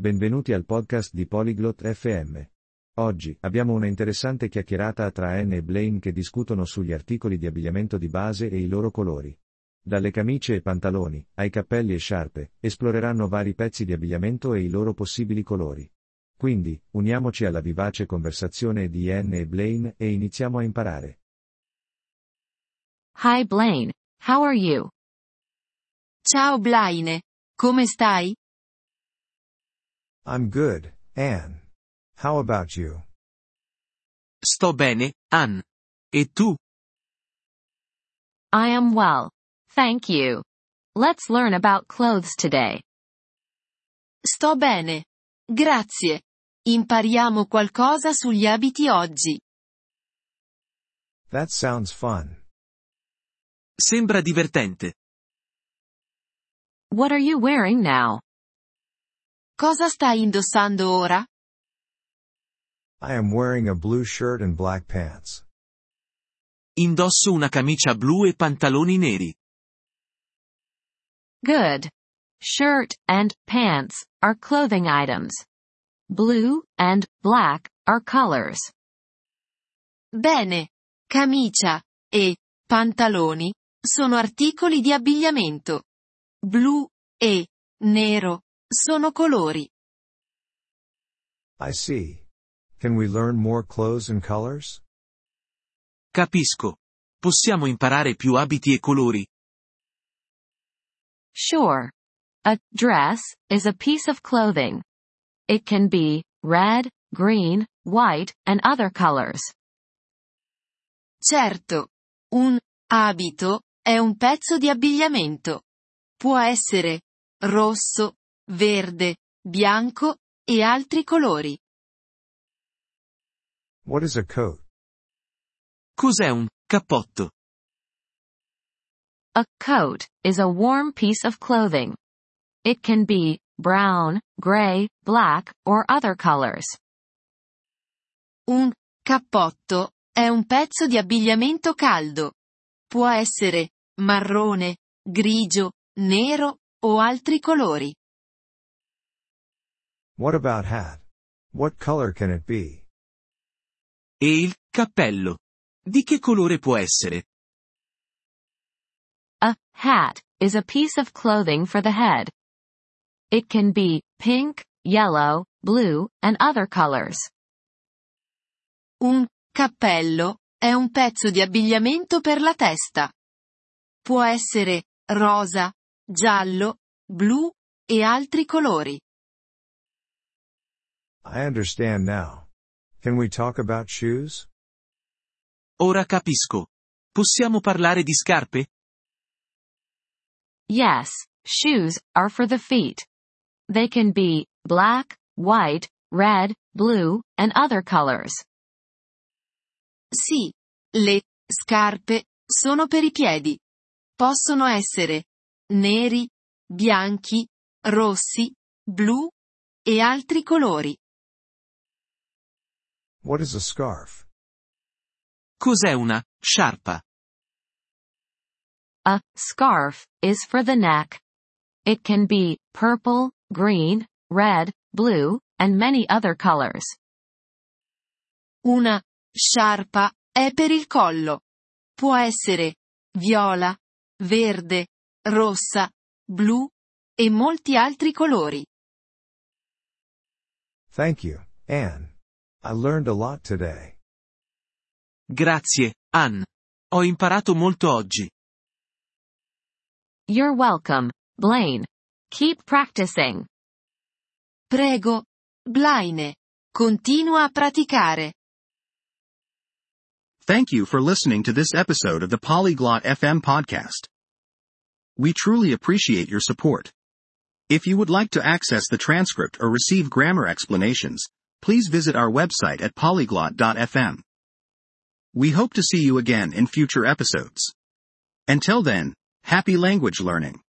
Benvenuti al podcast di Polyglot FM. Oggi abbiamo una interessante chiacchierata tra Anne e Blaine che discutono sugli articoli di abbigliamento di base e i loro colori. Dalle camicie e pantaloni, ai cappelli e sciarpe, esploreranno vari pezzi di abbigliamento e i loro possibili colori. Quindi, uniamoci alla vivace conversazione di Anne e Blaine e iniziamo a imparare. Hi Blaine, how are you? Ciao Blaine, come stai? I'm good, Anne. How about you? Sto bene, Ann. E tu? I am well. Thank you. Let's learn about clothes today. Sto bene. Grazie. Impariamo qualcosa sugli abiti oggi. That sounds fun. Sembra divertente. What are you wearing now? Cosa stai indossando ora? I am wearing a blue shirt and black pants. Indosso una camicia blu e pantaloni neri. Good. Shirt and pants are clothing items. Blue and black are colors. Bene. Camicia e pantaloni sono articoli di abbigliamento. Blu e nero sono colori. I see. Can we learn more clothes and colors? Capisco. Possiamo imparare più abiti e colori. Sure. A dress is a piece of clothing. It can be red, green, white, and other colors. Certo. Un abito è un pezzo di abbigliamento. Può essere rosso, verde, bianco e altri colori. What is a coat? Cos'è un cappotto? A coat is a warm piece of clothing. It can be brown, gray, black, or other colors. Un cappotto è un pezzo di abbigliamento caldo. Può essere marrone, grigio, nero o altri colori. What about hat? What color can it be? E il cappello? Di che colore può essere? A hat is a piece of clothing for the head. It can be pink, yellow, blue, and other colors. Un cappello è un pezzo di abbigliamento per la testa. Può essere rosa, giallo, blu e altri colori. I understand now. Can we talk about shoes? Ora capisco. Possiamo parlare di scarpe? Yes, shoes are for the feet. They can be black, white, red, blue, and other colors. Sì, le scarpe sono per i piedi. Possono essere neri, bianchi, rossi, blu e altri colori. What is a scarf? Cos'è una sciarpa? A scarf is for the neck. It can be purple, green, red, blue, and many other colors. Una sciarpa è per il collo. Può essere viola, verde, rossa, blu e molti altri colori. Thank you, Anne. I learned a lot today. Grazie, Ann. Ho imparato molto oggi. You're welcome, Blaine. Keep practicing. Prego, Blaine. Continua a praticare. Thank you for listening to this episode of the Polyglot FM podcast. We truly appreciate your support. If you would like to access the transcript or receive grammar explanations, please visit our website at polyglot.fm. We hope to see you again in future episodes. Until then, happy language learning.